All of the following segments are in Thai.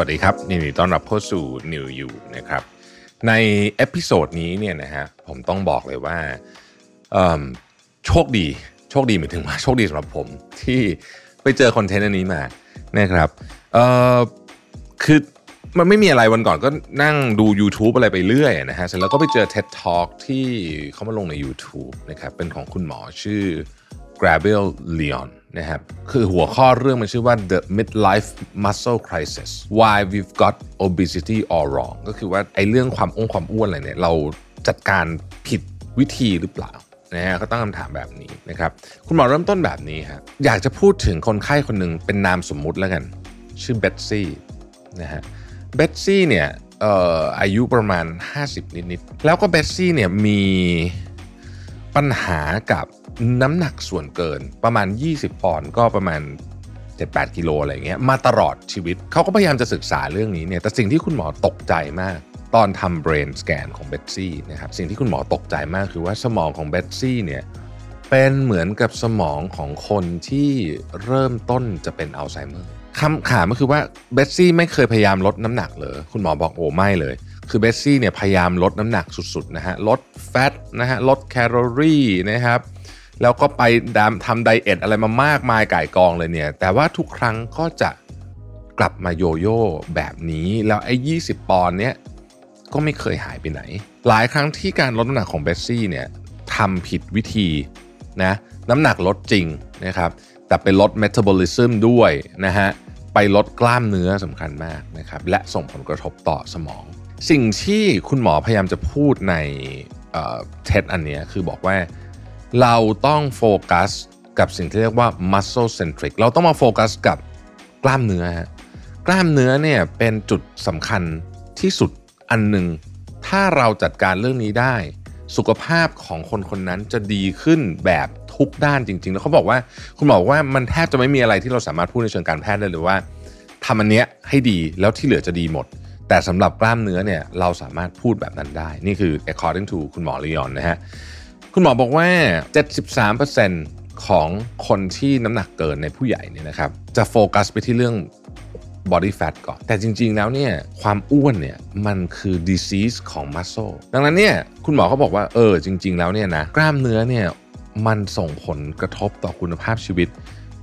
สวัสดีครับยินดีต้อนรับเข้าสู่ New You นะครับใน episode นี้เนี่ยนะฮะผมต้องบอกเลยว่าโชคดีโชคดีหมายถึงว่าโชคดีสำหรับผมที่ไปเจอ content อันนี้มานะครับคือมันไม่มีอะไรวันก่อนก็นั่งดู YouTube อะไรไปเรื่อยนะฮะเสร็จแล้วก็ไปเจอ TED Talk ที่เขามาลงใน YouTube นะครับเป็นของคุณหมอชื่อ Gabrielle Lyon นะครับคือหัวข้อเรื่องมันชื่อว่า The Midlife Muscle Crisis Why We've Got Obesity All Wrong ก็คือว่าไอ้เรื่องความอ้วนความอ้วนอะไรเนี่ยเราจัดการผิดวิธีหรือเปล่านะฮะก็ตั้งคำถามแบบนี้นะครับคุณหมอเริ่มต้นแบบนี้ครับอยากจะพูดถึงคนไข้คนหนึ่งเป็นนามสมมุติแล้วกัน ชื่อเบตซี่นะฮะเบตซี่เนี่ยอออายุประมาณ 50 นิดๆแล้วก็เบตซี่เนี่ยมี ปัญหากับน้ำหนักส่วนเกินประมาณ 20 ปอนด์ก็ประมาณ 7-8 กิโลอะไรเงี้ยมาตลอดชีวิต เขาก็พยายามจะศึกษาเรื่องนี้เนี่ยแต่สิ่งที่คุณหมอตกใจมาก ตอนทำ brain scan ของเบตซี่นะครับสิ่งที่คุณหมอตกใจมากคือว่าสมองของเบตซี่เนี่ยเป็นเหมือนกับสมองของคนที่เริ่มต้นจะเป็นอัลไซเมอร์คำถามก็คือว่าเบตซี่ไม่เคยพยายามลดน้ำหนักเลยคุณหมอบอกโอ้ไม่เลย คือเบสซี่เนี่ยพยายามลดน้ำหนักสุดๆนะฮะลด fat นะฮะลดแคลอรี่นะครับแล้วก็ไปดามทำ diet อะไรมามากมายก่ายกองเลยเนี่ยแต่ว่าทุกครั้งก็จะกลับมาโยโย่แบบนี้แล้วไอ้20ปอนด์เนี่ยก็ไม่เคยหายไปไหน หลายครั้งที่การลดน้ำหนักของเบสซี่เนี่ยทำผิดวิธีนะน้ำหนักลดจริงนะครับแต่ไปลดเมตาบอลิซึมด้วยนะฮะไปลดกล้ามเนื้อสำคัญมากนะครับและส่งผลกระทบต่อสมอง สิ่งที่คุณหมอพยายามจะพูดใน TED อันนี้คือบอกว่าเราต้องโฟกัสกับสิ่งที่เรียกว่า muscle centric เราต้องมาโฟกัสกับกล้ามเนื้อฮะกล้ามเนื้อเนี่ยเป็นจุดสำคัญที่สุดอันหนึ่งถ้าเราจัดการเรื่องนี้ได้ สุขภาพของคนคนนั้นจะดีขึ้นแบบทุกด้านจริง ๆ แล้วเขาบอกว่าคุณหมอบอกว่ามันแทบจะไม่มีอะไรที่เราสามารถพูดในเชิงการแพทย์ได้เลยว่าทำอันเนี้ยให้ดีแล้วที่เหลือจะดีหมด แต่สำหรับกล้ามเนื้อเนี่ยเราสามารถพูดแบบนั้นได้ นี่คือ according to คุณหมอลีออนนะฮะ คุณหมอบอกว่า 73%ของคนที่น้ำหนักเกินในผู้ใหญ่เนี่ยนะครับ จะโฟกัสไปที่เรื่อง body fat ก่อน แต่จริงๆแล้วเนี่ยความอ้วนเนี่ยมันคือ disease ของ muscle ดังนั้นเนี่ยคุณหมอเขาบอกว่าเออจริง ๆ แล้วเนี่ยนะกล้ามเนื้อเนี่ยมันส่งผลกระทบต่อคุณภาพชีวิต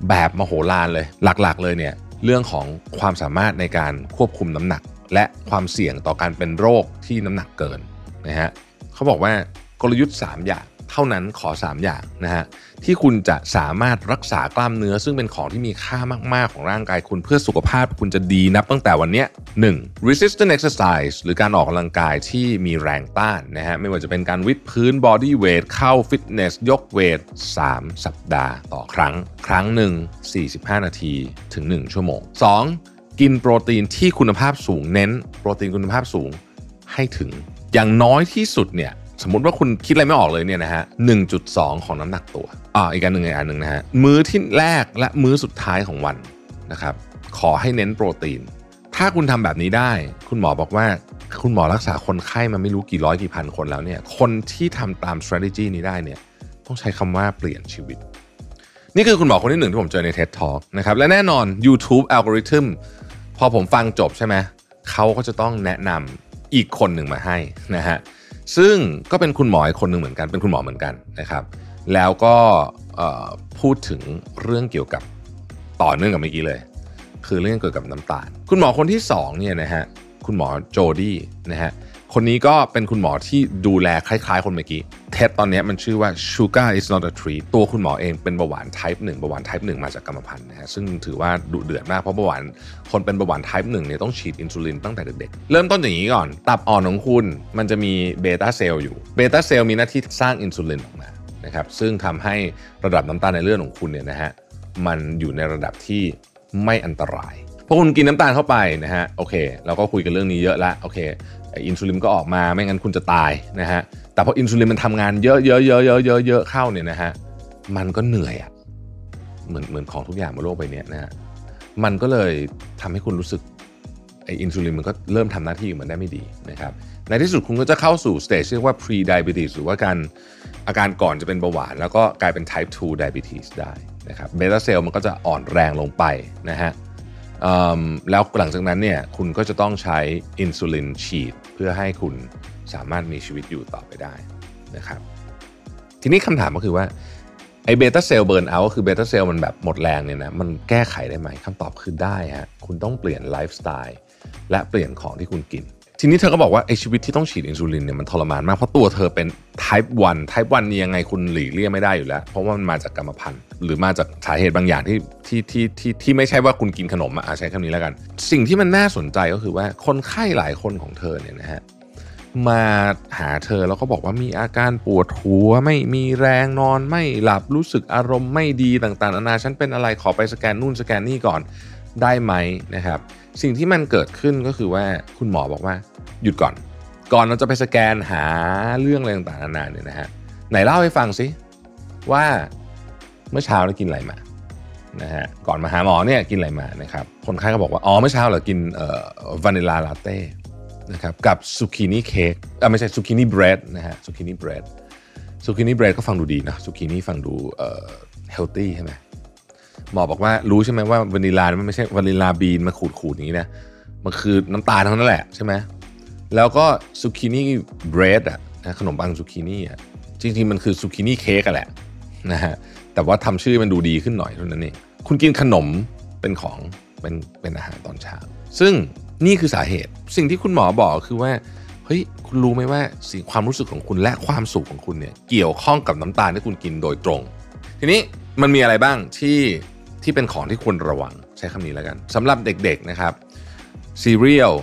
แบบมโหฬารเลย หลักๆ เลยเนี่ยเรื่องของความสามารถในการควบคุมน้ำหนัก และความเสี่ยงต่อการเป็นโรคที่น้ำหนักเกินนะฮะเขาบอกว่ากลยุทธ์ 3 อย่างเท่านั้นขอ 3 อย่างนะฮะที่คุณจะสามารถรักษากล้ามเนื้อ ซึ่งเป็นของที่มีค่ามาก ๆ ของร่างกายคุณเพื่อสุขภาพคุณจะดีนับตั้งแต่วันนี้ 1. resistant exercise หรือการออกกำลังกายที่มีแรงต้านนะฮะไม่ว่าจะเป็นการวิดพื้น body weight เข้าฟิตเนสยกเวท 3 สัปดาห์ต่อครั้ง ครั้งหนึ่ง45 นาทีถึง 1 ชั่วโมง 2. กินโปรตีนที่คุณภาพสูงเน้น โปรตีนคุณภาพสูงให้ถึง อย่างน้อยที่สุดเนี่ยสมมติว่าคุณคิดอะไรไม่ออกเลยเนี่ยนะฮะ1.2 ของน้ำหนักตัวอ่าอีกอันหนึ่งอีกอันหนึ่งนะฮะมื้อที่แรกและมื้อสุดท้ายของวันนะครับขอให้เน้นโปรตีน ถ้าคุณทำแบบนี้ได้ คุณหมอบอกว่าคุณหมอรักษาคนไข้มาไม่รู้กี่ร้อยกี่พันคนแล้วเนี่ยคนที่ทำตาม strategy นี้ได้เนี่ยต้องใช้คำว่าเปลี่ยนชีวิต นี่คือคุณหมอคนที่หนึ่งที่ผมเจอใน TED Talk นะครับและแน่นอน YouTube algorithm อผมฟังจบใช่ไหมเขาก็จะต้องแนะนำอีกคนหนึ่งมาให้นะฮะซึ่งก็เป็นคุณหมออีกคนหนึ่งเหมือนกันเป็นคุณหมอเหมือนกันนะครับ แล้วก็พูดถึงเรื่องเกี่ยวกับต่อเนื่องกับเมื่อกี้เลย คือเรื่องเกี่ยวกับน้ำตาล คุณหมอคนที่2เนี่ยนะฮะคุณหมอโจดี้นะฮะคนนี้ก็เป็นคุณหมอที่ดูแลคล้ายๆ คนเมื่อกี้ เท็ดตอนนี้มันชื่อว่า sugar is not a treat ตัวคุณหมอเองเป็นเบาหวาน type 1เบาหวาน type 1 มาจากกรรมพันธุ์นะฮะซึ่งถือว่าดุเดือดมากเพราะเบาหวานคนเป็นเบาหวาน type 1เนี่ยต้องฉีดอินซูลินตั้งแต่เด็กๆ เริ่มต้นอย่างนี้ก่อน ตับอ่อนของคุณมันจะมี beta cell อยู่ beta cell มีหน้าที่สร้างอินซูลินออกมานะครับซึ่งทำให้ระดับน้ำตาลในเลือดของคุณเนี่ยนะฮะมันอยู่ในระดับที่ไม่อันตรายพอคุณกินน้ำตาลเข้าไปนะฮะโอเค เราก็คุยกันเรื่องนี้เยอะแล้วโอเค อินซูลินก็ออกมาไม่งั้นคุณจะตายนะฮะแต่พออินซูลินมันทำงานเยอะเยอะเยอะเยอะเยอะเยอะเข้าเนี่ยนะฮะมันก็เหนื่อยอะเหมือนเหมือนของทุกอย่างบนโลกใบนี้นะฮะมันก็เลยทำให้คุณรู้สึกไออินซูลินมันก็เริ่มทำหน้าที่ของมันได้ไม่ดีนะครับในที่สุดคุณก็จะเข้าสู่ stage เรียกว่า pre diabetes หรือว่าการอาการก่อนจะเป็นเบาหวาน แล้วก็กลายเป็น type 2 diabetes ได้นะครับ beta cell มันก็จะอ่อนแรงลงไปนะฮะ แล้วหลังจากนั้นเนี่ยคุณก็จะต้องใช้อินซูลินฉีด เพื่อให้คุณสามารถมีชีวิตอยู่ต่อไปได้นะครับ ทีนี้คำถามก็คือว่าไอ beta cell burnout ก็คือ beta cell มันแบบหมดแรงเนี่ยนะมันแก้ไขได้ไหมคำตอบคือได้ฮะคุณต้องเปลี่ยนไลฟ์สไตล์และเปลี่ยนของที่คุณกิน ทีนี้เธอก็บอกว่าไอชีวิตที่ต้องฉีดอินซูลินเนี่ยมันทรมานมากเพราะตัวเธอเป็น type 1 type 1นี่ยังไงคุณหลีกเลี่ยงไม่ได้อยู่แล้ว เพราะว่ามันมาจากกรรมพันธุ์ หรือมาจากสาเหตุบางอย่างที่ที่ที่ที่ที่ไม่ใช่ว่าคุณกินขนมอะใช้คำนี้แล้วกัน สิ่งที่มันน่าสนใจก็คือว่าคนไข้หลายคนของเธอเนี่ยนะฮะมาหาเธอแล้วก็บอกว่ามีอาการปวดหัวไม่มีแรงนอนไม่หลับรู้สึกอารมณ์ไม่ดีต่างๆนานาฉันเป็นอะไรขอไปสแกนนู่นสแกนนี่ก่อน ได้ไหมนะครับ สิ่งที่มันเกิดขึ้นก็คือว่าคุณหมอบอกว่าหยุดก่อน ก่อนเราจะไปสแกนหาเรื่องอะไรต่างๆนานาเนี่ยนะฮะไหนเล่าให้ฟังสิว่าเมื่อเช้าเรากินอะไรมานะฮะก่อนมาหาหมอเนี่ยกินอะไรมานะครับคนไข้ก็บอกว่าอ๋อเมื่อเช้าเรากินเอ่อ vanilla latte นะครับกับ zucchini cake อ่าไม่ใช่ zucchini bread นะฮะ zucchini bread zucchini bread ก็ฟังดูดีนะซูกินี่ฟังดูเอ่อhealthy ใช่ไหม หมอบอกว่ารู้ใช่ไหมว่าวานิลามันไม่ใช่ vanilla bean มาขูดขูดอย่างนี้นะมันคือน้ำตาลทั้งนั้นแหละใช่ไหมแล้วก็ zucchini bread อะขนมปังซูกินี่อะจริงๆมันคือ zucchini cake อะแหละนะฮะแต่ว่าทำชื่อมันดูดีขึ้นหน่อยเท่านั้นเองคุณกินขนมเป็นของเป็นเป็นอาหารตอนเช้าซึ่งนี่คือสาเหตุสิ่งที่คุณหมอบอกคือว่าเฮ้ยคุณรู้ไหมว่าสิ่งความรู้สึกของคุณและความสุขของคุณเนี่ยเกี่ยวข้องกับน้ำตาลที่คุณกินโดยตรง ทีนี้มันมีอะไรบ้างที่ ที่เป็นของที่ควรระวังใช้คำนี้แล้วกันสำหรับเด็กๆนะครับซีเรียล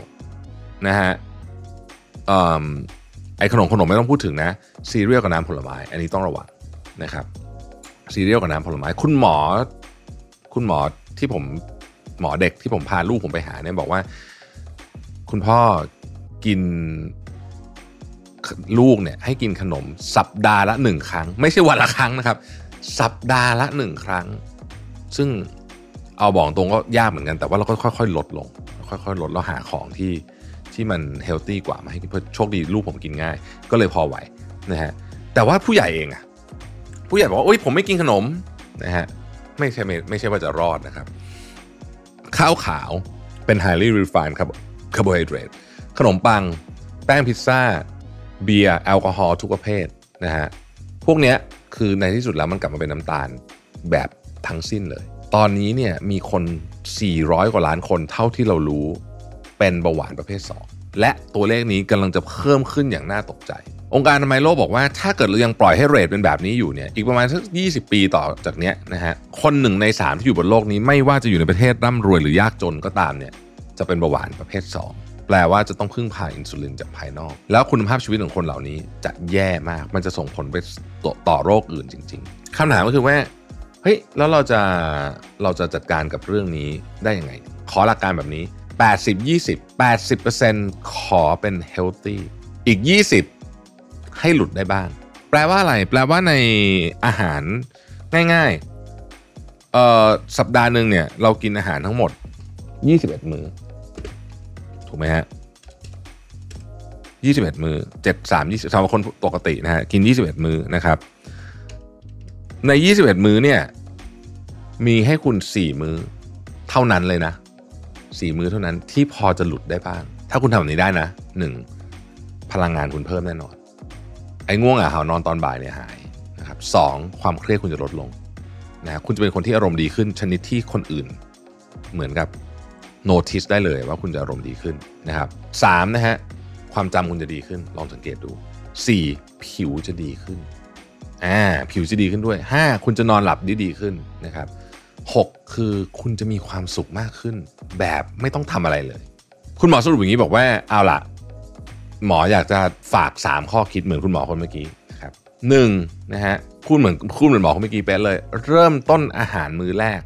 นะฮะไอขนมขนมไม่ต้องพูดถึงนะซีเรียลกับน้ำผลไม้อันนี้ต้องระวังนะครับซีเรียลกับน้ำผลไม้ คุณหมอ คุณหมอที่ผมหมอเด็กที่ผมพาลูกผมไปหาเนี่ยบอกว่า คุณพ่อกินลูกเนี่ยให้กินขนมสัปดาห์ละหนึ่งครั้ง ไม่ใช่วันละครั้งนะครับ สัปดาห์ละหนึ่งครั้ง ซึ่งเอาบอกตรงก็ยากเหมือนกันแต่ว่าเราก็ค่อยๆ ลดลง ค่อยๆ ลดแล้วหาของที่ที่มันเฮลตี้กว่ามาให้เพื่อโชคดีลูกผมกินง่าย ก็เลยพอไหวนะฮะแต่ว่าผู้ใหญ่เองอะผู้ใหญ่บอกว่าโอ๊ยผมไม่กินขนมนะฮะไม่ใช่ไม่ไม่ใช่ว่าจะรอดนะครับ ข้าวขาวเป็น highly refined ครับคาร์โบไฮเดรตขนมปัง แป้งพิซซ่า เบียร์ แอลกอฮอล์ทุกประเภทนะฮะพวกเนี้ยคือในที่สุดแล้วมันกลับมาเป็นน้ำตาลแบบ ทั้งสิ้นเลย ตอนนี้เนี่ยมีคน 400 กว่าล้านคนเท่าที่เรารู้เป็นเบาหวานประเภท 2 และตัวเลขนี้กำลังจะเพิ่มขึ้นอย่างน่าตกใจ องค์การอนามัยโลกบอกว่าถ้าเกิดเรายังปล่อยให้ rate เป็นแบบนี้อยู่เนี่ยอีกประมาณสัก 20 ปีต่อจากเนี้ยนะฮะคนหนึ่งใน 3 ที่อยู่บนโลกนี้ไม่ว่าจะอยู่ในประเทศร่ำรวยหรือยากจนก็ตามเนี่ยจะเป็นเบาหวานประเภท 2แปลว่าจะต้องพึ่งพาอินซูลินจากภายนอก แล้วคุณภาพชีวิตของคนเหล่านี้จะแย่มาก มันจะส่งผลไปต่อโรคอื่นจริง ๆคำถามก็คือว่า เฮ้ยแล้วเราจะเราจะจัดการกับเรื่องนี้ได้ยังไง ขอหลักการแบบนี้ 80 20 80%ขอเป็นเฮลตี้อีก 20 ให้หลุดได้บ้าง แปลว่าอะไร แปลว่าในอาหารง่ายๆเอ่อสัปดาห์หนึ่งเนี่ย เรากินอาหารทั้งหมด 21 มือถูกไหมฮะ21 มือ7 3 20สำหรับคนปกตินะฮะกิน 21 มือนะครับ ใน 21 มือเนี่ย มีให้คุณ 4 มือเท่านั้นเลยนะ 4 มือเท่านั้นที่พอจะหลุดได้บ้าง ถ้าคุณทำแบบนี้ได้นะ 1. พลังงานคุณเพิ่มแน่นอน ไอ้ง่วงอะหานอนตอนบ่ายเนี่ยหายนะครับสความเครียดคุณจะลดลงนะคุณจะเป็นคนที่อารมณ์ดีขึ้นชนิดที่คนอื่น เหมือนกับโน้ติสได้เลยว่าคุณจะอารมณ์ดีขึ้นนะครับสามนะฮะความจำคุณจะดีขึ้นลองสังเกตดู 4. ผิวจะดีขึ้น อ่าผิวจะดีขึ้นด้วย 5. คุณจะนอนหลับดีดีขึ้นนะครับ 6. คือคุณจะมีความสุขมากขึ้น แบบไม่ต้องทำอะไรเลย คุณหมอสรุปอย่างนี้บอกว่าเอาล่ะหมออยากจะฝาก 3 ข้อคิดเหมือนคุณหมอคนเมื่อกี้ครับหนึ่งนะฮะพูดเหมือนพูดเหมือนหมอคนเมื่อกี้เป๊ะเลย เริ่มต้นอาหารมื้อแรก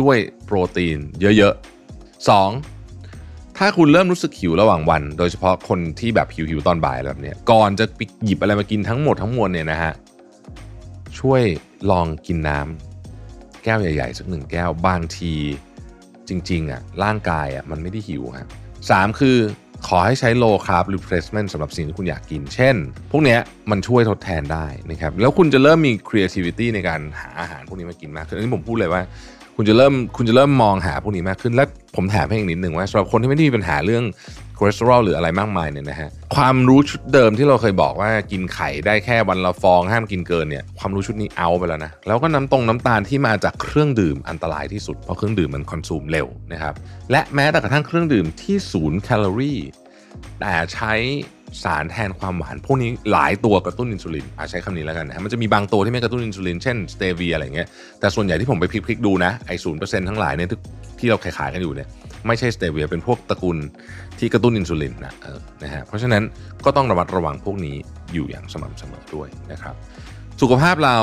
ด้วยโปรตีนเยอะๆ 2. ถ้าคุณเริ่มรู้สึกหิวระหว่างวัน โดยเฉพาะคนที่แบบหิวๆตอนบ่ายแบบนี้ก่อนจะไปหยิบอะไรมากินทั้งหมดทั้งมวลเนี่ยนะฮะ ช่วยลองกินน้ำแก้วใหญ่ๆ สักหนึ่งแก้วบางทีจริงๆอะร่างกายอะมันไม่ได้หิวครับสามคือขอให้ใช้ low carb replacement สำหรับสิ่งที่คุณอยากกิน เช่น พวกเนี้ยมันช่วยทดแทนได้นะครับ แล้วคุณจะเริ่มมี creativity ในการหาอาหารพวกนี้มากินมากขึ้นอันนี้ผมพูดเลยว่า คุณจะเริ่มคุณจะเริ่มมองหาพวกนี้มากขึ้น และผมถามให้อีกนิดหนึ่งว่าสำหรับคนที่ไม่ได้มีปัญหาเรื่อง คอเลสเตอรอลหรืออะไรมากมายเนี่ยนะฮะความรู้ชุดเดิมที่เราเคยบอกว่ากินไข่ได้แค่วันละฟองห้ามกินเกินเนี่ยความรู้ชุดนี้เอาไปแล้วนะแล้วก็น้ำตรงน้ำตาลที่มาจากเครื่องดื่มอันตรายที่สุดเพราะเครื่องดื่มมัน consume เร็วนะครับและแม้แต่กระทั่งเครื่องดื่มที่ศูนย์แคลอรี่แต่ใช้ สารแทนความหวาน พวกนี้หลายตัวกระตุ้นอินซูลินอาใช้คำนี้แล้วกันนะมันจะมีบางตัวที่ไม่กระตุ้นอินซูลินเช่นสเตเวียอะไรเงี้ยแต่ส่วนใหญ่ที่ผมไปพลิกๆดูนะไอ้ศูนย์เปอร์เซ็นต์ทั้งหลายเนี่ยที่เราขายๆกันอยู่เนี่ยไม่ใช่สเตเวียเป็นพวกตระกูลที่กระตุ้นอินซูลินนะเออนะฮะเพราะฉะนั้นก็ต้องระมัดระวังพวกนี้อยู่อย่างสม่ำเสมอด้วยนะครับ สุขภาพเรา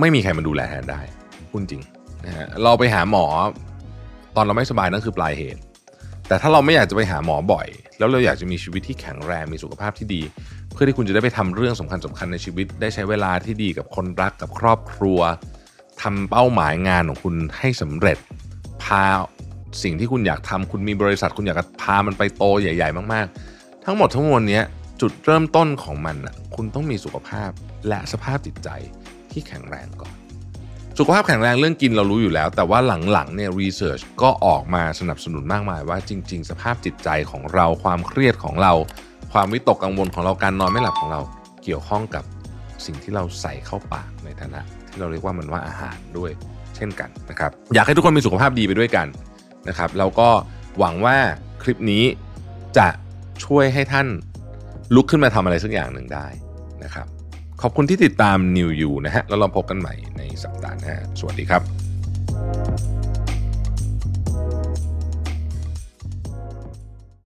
ไม่มีใครมาดูแลแทนได้พูดจริงนะฮะเราไปหาหมอตอนเราไม่สบายนั่นคือปลายเหตุ แต่ถ้าเราไม่อยากจะไปหาหมอบ่อย แล้วเราอยากจะมีชีวิตที่แข็งแรงมีสุขภาพที่ดี เพื่อที่คุณจะได้ไปทำเรื่องสำคัญสคัญๆในชีวิต ได้ใช้เวลาที่ดีกับคนรักกับครอบครัวทำเป้าหมายงานของคุณให้สำเร็จ พาสิ่งที่คุณอยากทำคุณมีบริษัท คุณอยากจะพามันไปโตใหญ่ ๆ มากๆ ทั้งหมดทั้งมวลนี้จุดเริ่มต้นของมันอะคุณต้องมีสุขภาพและสภาพจิตใจที่แข็งแรงก่อน สุขภาพแข็งแรงเรื่องกินเรารู้อยู่แล้ว แต่ว่าหลังๆเนี่ยรีเสิร์ชก็ออกมาสนับสนุนมากมายว่าจริง ๆ สภาพจิตใจของเราความเครียดของเรา ความวิตกกังวลของเราการนอนไม่หลับของเราเกี่ยวข้องกับสิ่งที่เราใส่เข้าปากในฐานะ ที่เราเรียกว่ามันว่าอาหารด้วยเช่นกันนะครับอยากให้ทุกคนมีสุขภาพดีไปด้วยกันนะครับแล้วก็หวังว่าคลิปนี้จะช่วยให้ท่านลุกขึ้นมาทำอะไรสักอย่างหนึ่งได้นะครับ ขอบคุณที่ติดตาม New You นะฮะแล้วเราพบกันใหม่ในสัปดาห์หน้าสวัสดีครับ